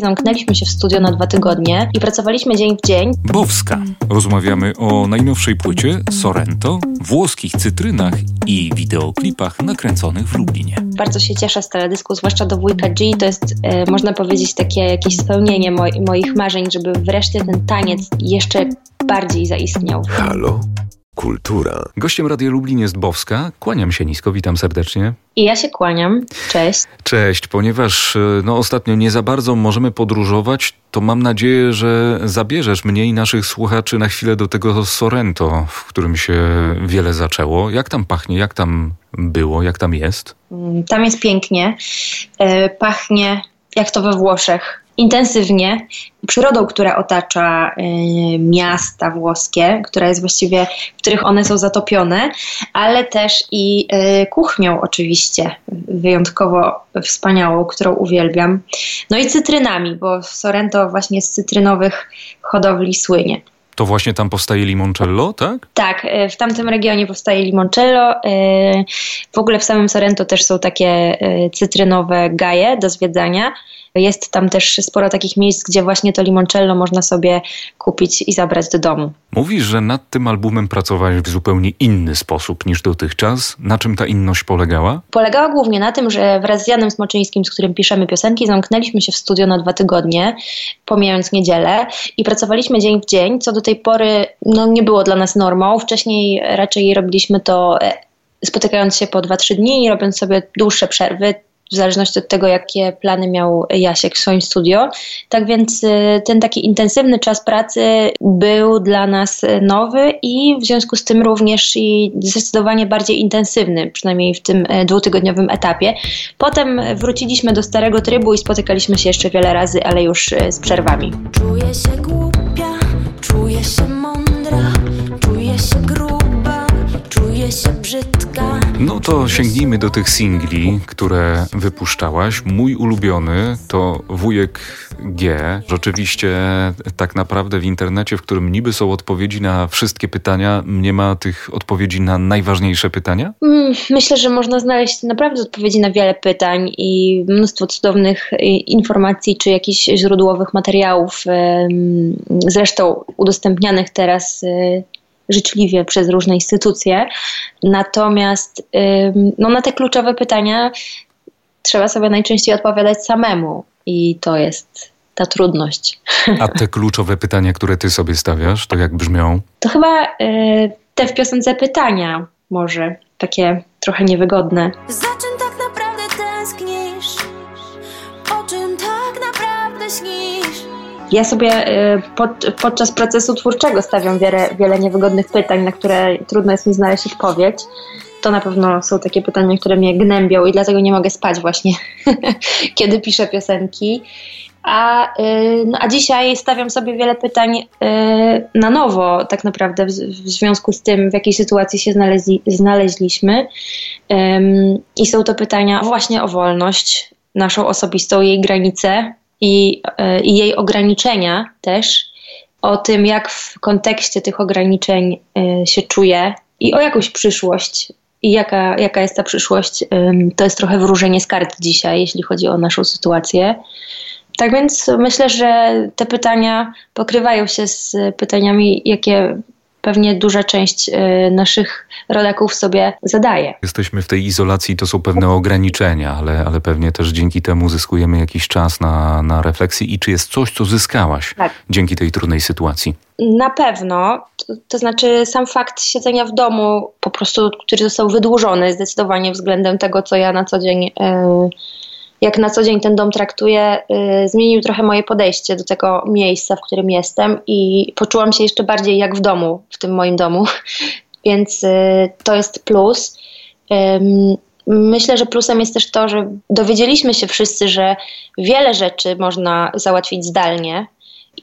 Zamknęliśmy się w studio na dwa tygodnie i pracowaliśmy dzień w dzień. Bowska. Rozmawiamy o najnowszej płycie Sorrento, włoskich cytrynach i wideoklipach nakręconych w Lublinie. Bardzo się cieszę z teledysku, zwłaszcza do wujka G. To jest, e, można powiedzieć, takie jakieś spełnienie moi, moich marzeń, żeby wreszcie ten taniec jeszcze bardziej zaistniał. Halo? Kultura. Gościem Radia Lublin jest Bowska. Kłaniam się nisko, witam serdecznie. I ja się kłaniam. Cześć. Cześć, ponieważ e, no, ostatnio nie za bardzo możemy podróżować, to mam nadzieję, że zabierzesz mnie i naszych słuchaczy na chwilę do tego Sorrento, w którym się wiele zaczęło. Jak tam pachnie, jak tam było, jak tam jest? Mm, tam jest pięknie. E, pachnie jak to we Włoszech intensywnie przyrodą, która otacza y, miasta włoskie, która jest właściwie, w których one są zatopione, ale też i y, kuchnią oczywiście, wyjątkowo wspaniałą, którą uwielbiam. No i cytrynami, bo Sorrento właśnie z cytrynowych hodowli słynie. To właśnie tam powstaje limoncello, tak? Tak, y, w tamtym regionie powstaje limoncello. W ogóle w samym Sorrento też są takie cytrynowe gaje do zwiedzania. Jest tam też sporo takich miejsc, gdzie właśnie to limoncello można sobie kupić i zabrać do domu. Mówisz, że nad tym albumem pracowałeś w zupełnie inny sposób niż dotychczas. Na czym ta inność polegała? Polegała głównie na tym, że wraz z Janem Smoczyńskim, z którym piszemy piosenki, zamknęliśmy się w studio na dwa tygodnie, pomijając niedzielę i pracowaliśmy dzień w dzień, co do tej pory no, nie było dla nas normą. Wcześniej raczej robiliśmy to e, spotykając się po 2-3 dni i robiąc sobie dłuższe przerwy, w zależności od tego, jakie plany miał Jasiek w swoim studio. Tak więc y, ten taki intensywny czas pracy był dla nas nowy i w związku z tym również i zdecydowanie bardziej intensywny, przynajmniej w tym e, dwutygodniowym etapie. Potem wróciliśmy do starego trybu i spotykaliśmy się jeszcze wiele razy, ale już e, z przerwami. Czuję się głupia, czuję się mądra, czuję się gruba. No to sięgnijmy do tych singli, które wypuszczałaś. Mój ulubiony to Wujek G. Rzeczywiście tak naprawdę w internecie, w którym niby są odpowiedzi na wszystkie pytania, nie ma tych odpowiedzi na najważniejsze pytania? Mm, myślę, że można znaleźć naprawdę odpowiedzi na wiele pytań i mnóstwo cudownych informacji czy jakichś źródłowych materiałów, zresztą udostępnianych teraz y, życzliwie przez różne instytucje. Natomiast no, na te kluczowe pytania trzeba sobie najczęściej odpowiadać samemu i to jest ta trudność. A te kluczowe pytania, które ty sobie stawiasz, to jak brzmią? To chyba y, te w piosence pytania może, takie trochę niewygodne. Za czym tak naprawdę tęsknisz? O czym tak naprawdę śnisz? Ja sobie y, pod, podczas procesu twórczego stawiam wiele, wiele niewygodnych pytań, na które trudno jest mi znaleźć odpowiedź. To na pewno są takie pytania, które mnie gnębią i dlatego nie mogę spać właśnie, kiedy piszę piosenki. A, y, no, a dzisiaj stawiam sobie wiele pytań y, na nowo, tak naprawdę, w, związku z tym, w jakiej sytuacji się znaleźli, znaleźliśmy. I są to pytania właśnie o wolność, naszą osobistą, jej granice, i, e, i jej ograniczenia też, o tym, jak w kontekście tych ograniczeń e, się czuję i o jakąś przyszłość. I jaka, jaka jest ta przyszłość, to jest trochę wróżenie z kart dzisiaj, jeśli chodzi o naszą sytuację. Tak więc myślę, że te pytania pokrywają się z pytaniami, jakie pewnie duża część y, naszych rodaków sobie zadaje. Jesteśmy w tej izolacji, to są pewne ograniczenia, ale, ale pewnie też dzięki temu zyskujemy jakiś czas na, na refleksję. I czy jest coś, co zyskałaś tak. dzięki tej trudnej sytuacji? Na pewno. To, to, znaczy sam fakt siedzenia w domu, po prostu, który został wydłużony zdecydowanie względem tego, co ja na co dzień... Yy, jak na co dzień ten dom traktuję, y, zmienił trochę moje podejście do tego miejsca, w którym jestem i poczułam się jeszcze bardziej jak w domu, w tym moim domu, więc y, to jest plus. Myślę, że plusem jest też to, że dowiedzieliśmy się wszyscy, że wiele rzeczy można załatwić zdalnie,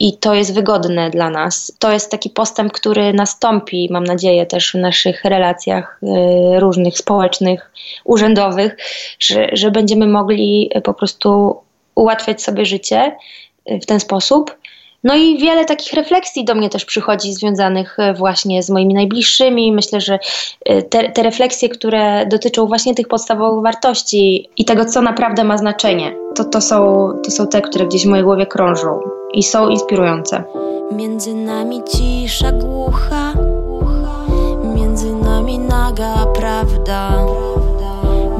i to jest wygodne dla nas. To jest taki postęp, który nastąpi, mam nadzieję, też w naszych relacjach y, różnych społecznych, urzędowych, że, że będziemy mogli po prostu ułatwiać sobie życie y, w ten sposób. No i wiele takich refleksji do mnie też przychodzi związanych właśnie z moimi najbliższymi. Myślę, że te, te refleksje, które dotyczą właśnie tych podstawowych wartości i tego, co naprawdę ma znaczenie, to, to, są, to są te, które gdzieś w mojej głowie krążą i są inspirujące. Między nami cisza głucha, między nami naga prawda.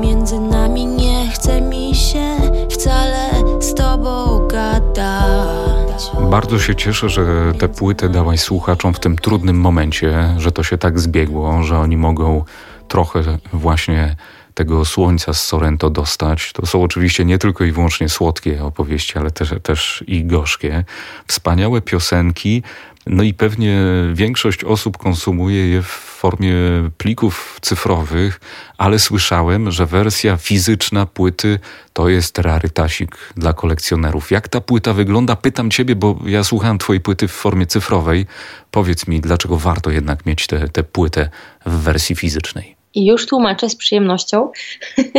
Między nami nie chce mi się wcale z tobą gadać. Bardzo się cieszę, że tę płytę dałaś słuchaczom w tym trudnym momencie, że to się tak zbiegło, że oni mogą trochę właśnie tego słońca z Sorrento dostać. To są oczywiście nie tylko i wyłącznie słodkie opowieści, ale też, też i gorzkie. Wspaniałe piosenki, no i pewnie większość osób konsumuje je w formie plików cyfrowych, ale słyszałem, że wersja fizyczna płyty to jest rarytasik dla kolekcjonerów. Jak ta płyta wygląda? Pytam ciebie, bo ja słuchałem twojej płyty w formie cyfrowej. Powiedz mi, dlaczego warto jednak mieć tę płytę w wersji fizycznej? I już tłumaczę z przyjemnością.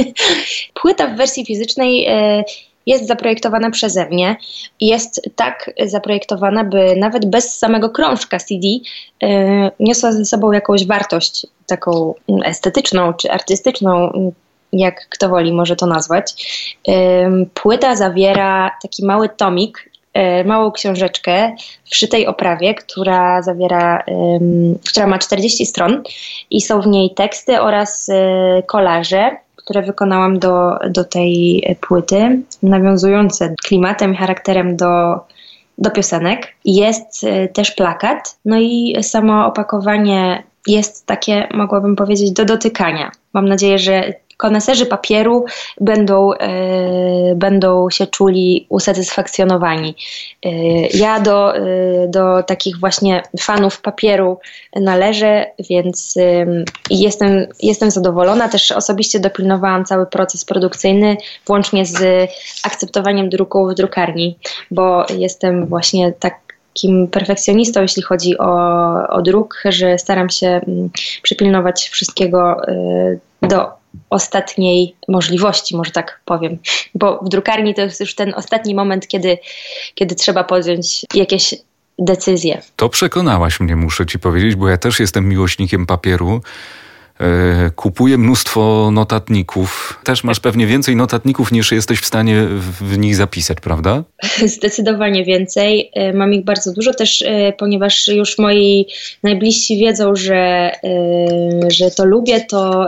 Płyta w wersji fizycznej e, jest zaprojektowana przeze mnie. Jest tak zaprojektowana, by nawet bez samego krążka CD e, niosła ze sobą jakąś wartość taką estetyczną czy artystyczną, jak kto woli może to nazwać. E, płyta zawiera taki mały tomik małą książeczkę w szytej oprawie, która zawiera, która ma 40 stron i są w niej teksty oraz e, kolaże, które wykonałam do, do tej płyty, nawiązujące klimatem i charakterem do, do piosenek. Jest e, też plakat, no i samo opakowanie jest takie, mogłabym powiedzieć, do dotykania. Mam nadzieję, że koneserzy papieru będą, e, będą się czuli usatysfakcjonowani. E, ja do, e, do takich właśnie fanów papieru należę, więc jestem, jestem zadowolona. Też osobiście dopilnowałam cały proces produkcyjny, włącznie z akceptowaniem druku w drukarni, bo jestem właśnie tak takim perfekcjonistą, jeśli chodzi o, o druk, że staram się mm, przypilnować wszystkiego do ostatniej możliwości, może tak powiem. Bo w drukarni to jest już ten ostatni moment, kiedy, kiedy trzeba podjąć jakieś decyzje. To przekonałaś mnie, muszę ci powiedzieć, bo ja też jestem miłośnikiem papieru. E, kupuję mnóstwo notatników. Też masz pewnie więcej notatników niż jesteś w stanie w nich zapisać, prawda? Zdecydowanie więcej. E, mam ich bardzo dużo też, e, ponieważ już moi najbliżsi wiedzą, że, że to lubię, to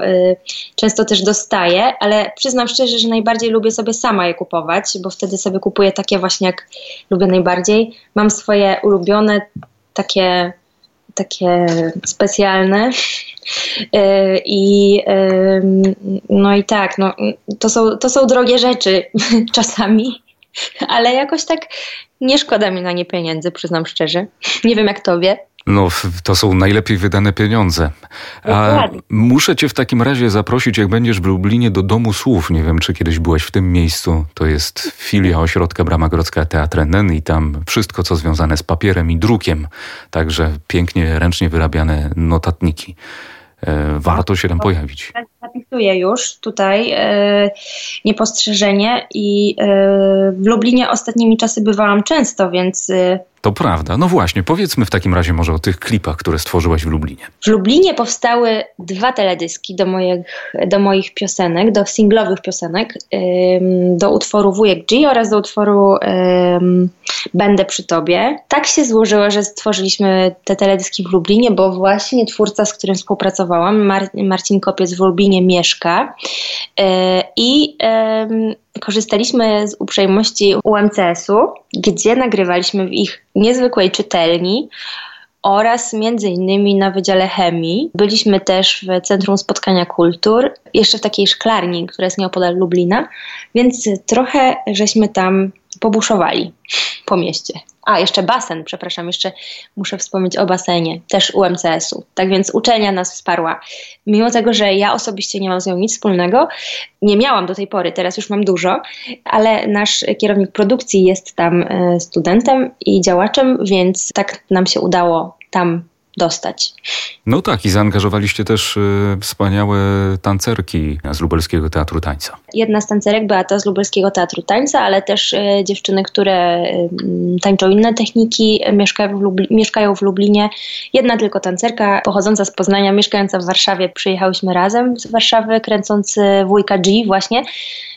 często też dostaję, ale przyznam szczerze, że najbardziej lubię sobie sama je kupować, bo wtedy sobie kupuję takie właśnie, jak lubię najbardziej. Mam swoje ulubione, takie takie specjalne. E, I no i tak, no, to, są, to są drogie rzeczy czasami, ale jakoś tak nie szkoda mi na nie pieniędzy, przyznam szczerze. Nie wiem jak tobie. No, to są najlepiej wydane pieniądze. A muszę cię w takim razie zaprosić, jak będziesz w Lublinie, do Domu Słów. Nie wiem, czy kiedyś byłeś w tym miejscu. To jest filia ośrodka Brama Grodzka Teatr NN i tam wszystko, co związane z papierem i drukiem. Także pięknie, ręcznie wyrabiane notatniki. E, warto się tam pojawić. Zapisuję już tutaj e, niepostrzeżenie i e, w Lublinie ostatnimi czasy bywałam często, więc to prawda. No właśnie, powiedzmy w takim razie może o tych klipach, które stworzyłaś w Lublinie. W Lublinie powstały dwa teledyski do moich, do moich piosenek, do singlowych piosenek, do utworu Wujek G oraz do utworu Będę przy Tobie. Tak się złożyło, że stworzyliśmy te teledyski w Lublinie, bo właśnie twórca, z którym współpracowałam, Mar Marcin Kopiec w Lublinie mieszka e, i korzystaliśmy z uprzejmości UMCS-u, gdzie nagrywaliśmy w ich niezwykłej czytelni oraz między innymi na Wydziale Chemii. Byliśmy też w Centrum Spotkania Kultur, jeszcze w takiej szklarni, która jest nieopodal Lublina, więc trochę żeśmy tam pobuszowali po mieście. A, jeszcze basen, przepraszam, jeszcze muszę wspomnieć o basenie, też UMCS-u. Tak więc uczelnia nas wsparła. Mimo tego, że ja osobiście nie mam z nią nic wspólnego, nie miałam do tej pory, teraz już mam dużo, ale nasz kierownik produkcji jest tam e, studentem i działaczem, więc tak nam się udało tam dostać. No tak, i zaangażowaliście też y, wspaniałe tancerki z Lubelskiego Teatru Tańca. Jedna z tancerek Beata z Lubelskiego Teatru Tańca, ale też y, dziewczyny, które y, tańczą inne techniki, mieszkają w, Lubli- mieszkają w Lublinie. Jedna tylko tancerka pochodząca z Poznania, mieszkająca w Warszawie. Przyjechałyśmy razem z Warszawy, kręcąc Wujka G właśnie.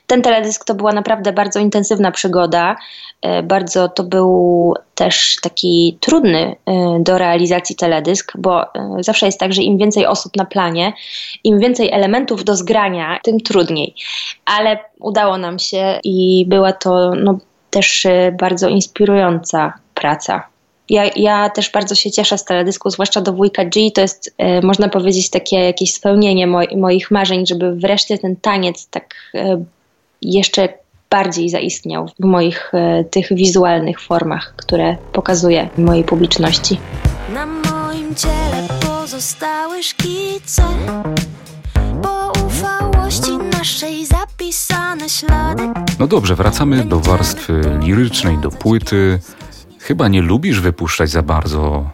Ten teledysk to była naprawdę bardzo intensywna przygoda. E, bardzo to był też taki trudny e, do realizacji teledysk, bo e, zawsze jest tak, że im więcej osób na planie, im więcej elementów do zgrania, tym trudniej. Ale udało nam się i była to no, też bardzo inspirująca praca. Ja, ja też bardzo się cieszę z teledysku, zwłaszcza do Wujka G. To jest, e, można powiedzieć, takie jakieś spełnienie mo- moich marzeń, żeby wreszcie ten taniec tak e, jeszcze bardziej zaistniał w moich e, tych wizualnych formach, które pokazuję mojej publiczności. Na moim ciele pozostały szkice po ufałości naszej zapisane ślady. No dobrze, wracamy do warstwy lirycznej, do płyty. Chyba nie lubisz wypuszczać za bardzo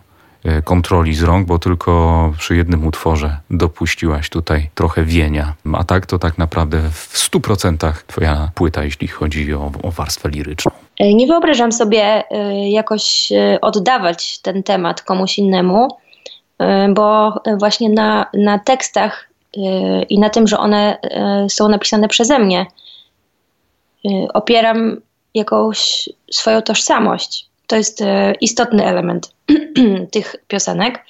kontroli z rąk, bo tylko przy jednym utworze dopuściłaś tutaj trochę wienia. A tak to tak naprawdę w stu procentach twoja płyta, jeśli chodzi o, o warstwę liryczną. E, nie wyobrażam sobie e, jakoś oddawać ten temat komuś innemu, bo właśnie na, na tekstach i na tym, że one są napisane przeze mnie, opieram jakąś swoją tożsamość. To jest istotny element tych piosenek.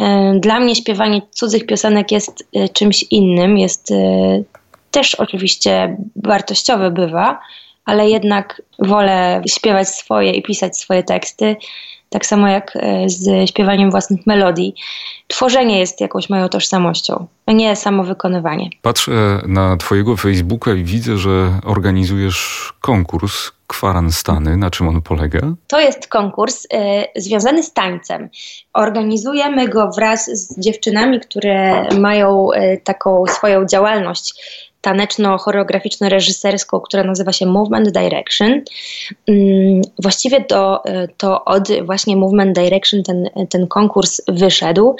E, dla mnie śpiewanie cudzych piosenek jest e, czymś innym, jest e, też oczywiście wartościowe bywa, ale jednak wolę śpiewać swoje i pisać swoje teksty, tak samo jak z śpiewaniem własnych melodii. Tworzenie jest jakąś moją tożsamością, a nie samo wykonywanie. Patrzę na Twojego Facebooka i widzę, że organizujesz konkurs kwaranstany. Na czym on polega? To jest konkurs y, związany z tańcem. Organizujemy go wraz z dziewczynami, które mają y, taką swoją działalność taneczno-choreograficzno-reżyserską, która nazywa się Movement Direction. Mm, właściwie to, to od właśnie Movement Direction ten, ten konkurs wyszedł,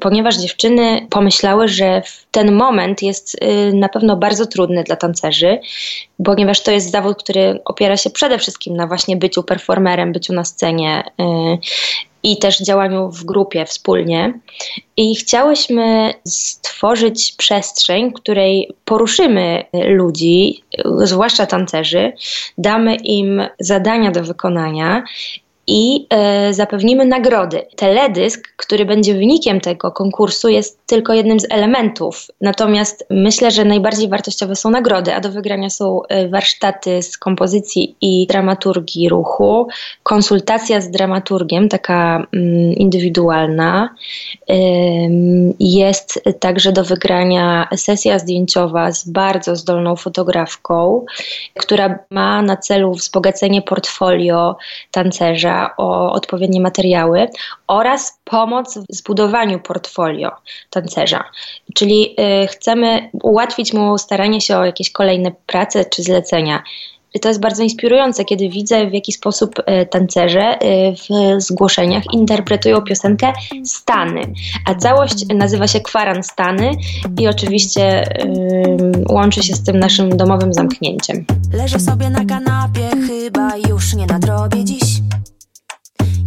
ponieważ dziewczyny pomyślały, że ten moment jest y, na pewno bardzo trudny dla tancerzy, ponieważ to jest zawód, który opiera się przede wszystkim na właśnie byciu performerem, byciu na scenie y, i też działaniu w grupie wspólnie. I chciałyśmy stworzyć przestrzeń, w której poruszymy ludzi, zwłaszcza tancerzy, damy im zadania do wykonania i e, zapewnimy nagrody. Teledysk, który będzie wynikiem tego konkursu, jest tylko jednym z elementów. Natomiast myślę, że najbardziej wartościowe są nagrody, a do wygrania są e, warsztaty z kompozycji i dramaturgii ruchu, konsultacja z dramaturgiem, taka mm, indywidualna. E, jest także do wygrania sesja zdjęciowa z bardzo zdolną fotografką, która ma na celu wzbogacenie portfolio tancerza o odpowiednie materiały oraz pomoc w zbudowaniu portfolio tancerza. Czyli y, chcemy ułatwić mu staranie się o jakieś kolejne prace czy zlecenia. I to jest bardzo inspirujące, kiedy widzę, w jaki sposób y, tancerze y, w zgłoszeniach interpretują piosenkę Stany. A całość nazywa się Kwaran Stany i oczywiście łączy się z tym naszym domowym zamknięciem. Leżę sobie na kanapie, chyba już nie nadrobię dziś.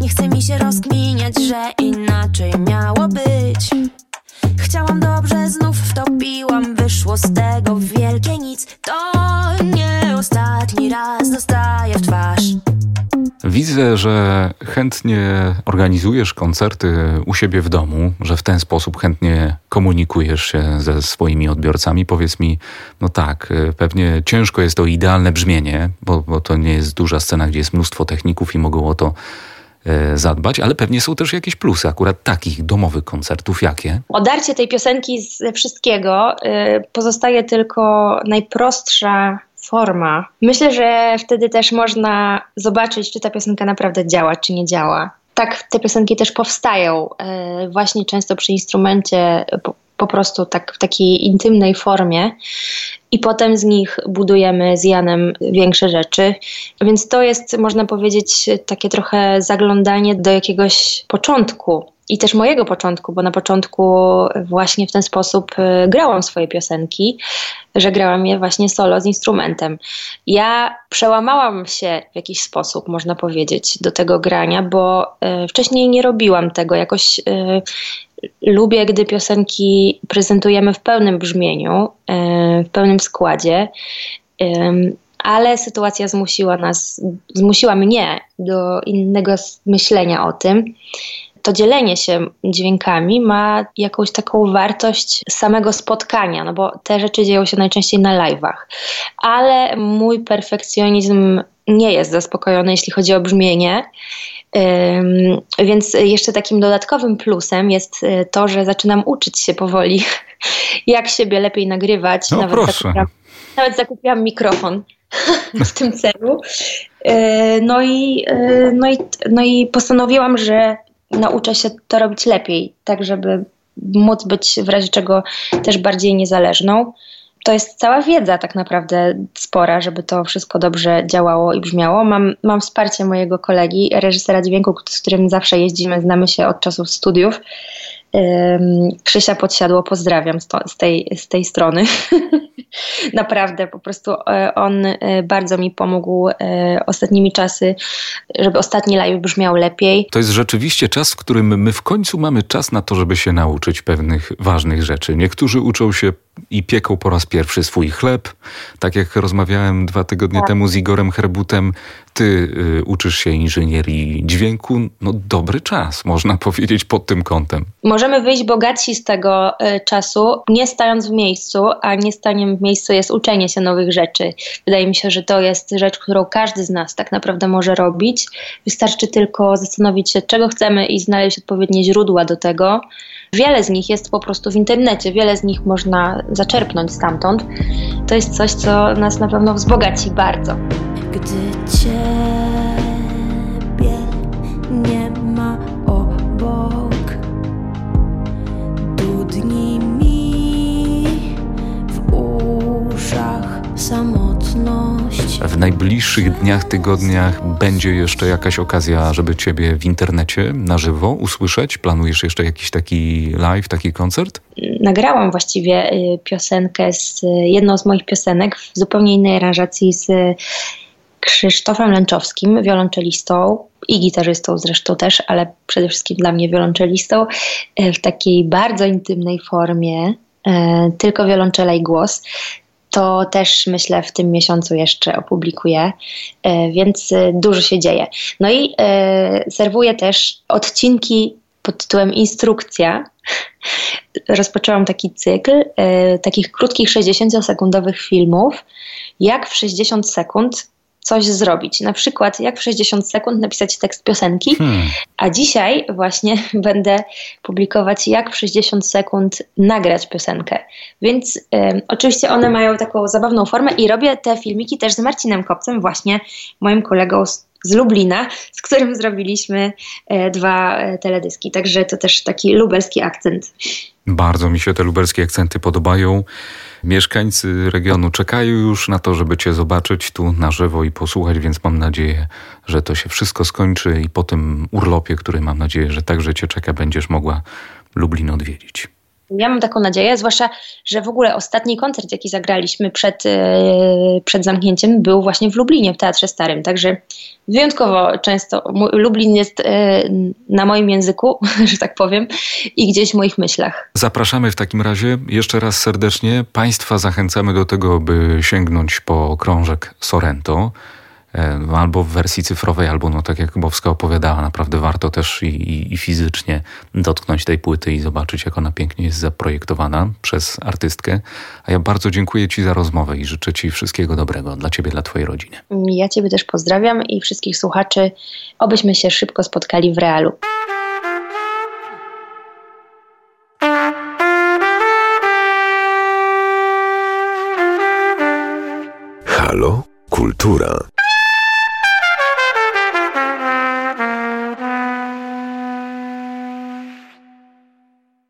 Nie chce mi się rozkminiać, że inaczej miało być. Chciałam dobrze, znów wtopiłam Wyszło z tego wielkie nic. To nie ostatni raz dostaję w twarz. Widzę, że chętnie organizujesz koncerty u siebie w domu, że w ten sposób chętnie komunikujesz się ze swoimi odbiorcami. Powiedz mi, no tak, pewnie ciężko jest to idealne brzmienie, bo, bo to nie jest duża scena, gdzie jest mnóstwo techników i mogą o to zadbać, ale pewnie są też jakieś plusy akurat takich domowych koncertów. Jakie? Odarcie tej piosenki ze wszystkiego y, pozostaje tylko najprostsza forma. Myślę, że wtedy też można zobaczyć, czy ta piosenka naprawdę działa, czy nie działa. Tak te piosenki też powstają, y, właśnie często przy instrumencie po prostu tak w takiej intymnej formie i potem z nich budujemy z Janem większe rzeczy. Więc to jest, można powiedzieć, takie trochę zaglądanie do jakiegoś początku i też mojego początku, bo na początku właśnie w ten sposób y, grałam swoje piosenki, że grałam je właśnie solo z instrumentem. Ja przełamałam się w jakiś sposób, można powiedzieć, do tego grania, bo y, wcześniej nie robiłam tego. Jakoś y, lubię, gdy piosenki prezentujemy w pełnym brzmieniu, w pełnym składzie ale sytuacja zmusiła nas, zmusiła mnie do innego myślenia o tym. To dzielenie się dźwiękami ma jakąś taką wartość samego spotkania, no bo te rzeczy dzieją się najczęściej na live'ach. Ale mój perfekcjonizm nie jest zaspokojony, jeśli chodzi o brzmienie. Więc jeszcze takim dodatkowym plusem jest y, to, że zaczynam uczyć się powoli, jak siebie lepiej nagrywać. No nawet, proszę. Zakupiłam, nawet zakupiłam mikrofon w tym celu. E, no i, e, no, i, no i postanowiłam, że nauczę się to robić lepiej, tak żeby móc być w razie czego też bardziej niezależną. To jest cała wiedza tak naprawdę spora, żeby to wszystko dobrze działało i brzmiało. Mam, mam wsparcie mojego kolegi, reżysera dźwięku, z którym zawsze jeździmy, znamy się od czasów studiów. Krzysia Podsiadło, pozdrawiam z, tej, z tej strony. Naprawdę, po prostu e, on e, bardzo mi pomógł e, ostatnimi czasy, żeby ostatni live brzmiał lepiej. To jest rzeczywiście czas, w którym my w końcu mamy czas na to, żeby się nauczyć pewnych ważnych rzeczy. Niektórzy uczą się i pieką po raz pierwszy swój chleb. Tak jak rozmawiałem dwa tygodnie tak. temu z Igorem Herbutem, ty y, uczysz się inżynierii dźwięku. No dobry czas, można powiedzieć, pod tym kątem. Możemy wyjść bogatsi z tego y, czasu, nie stając w miejscu, a nie staniem w miejscu jest uczenie się nowych rzeczy. Wydaje mi się, że to jest rzecz, którą każdy z nas tak naprawdę może robić. Wystarczy tylko zastanowić się, czego chcemy i znaleźć odpowiednie źródła do tego. Wiele z nich jest po prostu w internecie, wiele z nich można zaczerpnąć stamtąd. To jest coś, co nas na pewno wzbogaci bardzo. Gdy ciebie samotność. W najbliższych dniach, tygodniach będzie jeszcze jakaś okazja, żeby Ciebie w internecie na żywo usłyszeć? Planujesz jeszcze jakiś taki live, taki koncert? Nagrałam właściwie y, piosenkę, z, jedną z moich piosenek w zupełnie innej aranżacji z Krzysztofem Lęczowskim, wiolonczelistą i gitarzystą zresztą też, ale przede wszystkim dla mnie wiolonczelistą, w takiej bardzo intymnej formie, tylko wiolonczela i głos. To też myślę w tym miesiącu jeszcze opublikuję, e, więc dużo się dzieje. No i serwuję też odcinki pod tytułem Instrukcja. Rozpoczęłam taki cykl takich krótkich 60-sekundowych filmów, jak w 60 sekund coś zrobić. Na przykład, jak w 60 sekund napisać tekst piosenki, hmm. a dzisiaj właśnie będę publikować, jak w 60 sekund nagrać piosenkę. Więc y, oczywiście one mają taką zabawną formę i robię te filmiki też z Marcinem Kopcem, właśnie moim kolegą z, z Lublina, z którym zrobiliśmy y, dwa y, teledyski. Także to też taki lubelski akcent. Bardzo mi się te lubelskie akcenty podobają. Mieszkańcy regionu czekają już na to, żeby Cię zobaczyć tu na żywo i posłuchać, więc mam nadzieję, że to się wszystko skończy i po tym urlopie, który mam nadzieję, że także Cię czeka, będziesz mogła Lublin odwiedzić. Ja mam taką nadzieję, zwłaszcza, że w ogóle ostatni koncert, jaki zagraliśmy przed, e, przed zamknięciem, był właśnie w Lublinie, w Teatrze Starym. Także wyjątkowo często Lublin jest e, na moim języku, że tak powiem, i gdzieś w moich myślach. Zapraszamy w takim razie jeszcze raz serdecznie. Państwa zachęcamy do tego, by sięgnąć po krążek Sorrento. Albo w wersji cyfrowej, albo no tak jak Bowska opowiadała, naprawdę warto też i, i, i, fizycznie dotknąć tej płyty i zobaczyć, jak ona pięknie jest zaprojektowana przez artystkę. A ja bardzo dziękuję Ci za rozmowę i życzę Ci wszystkiego dobrego dla Ciebie, dla Twojej rodziny. Ja Ciebie też pozdrawiam i wszystkich słuchaczy, obyśmy się szybko spotkali w realu. Halo? Kultura.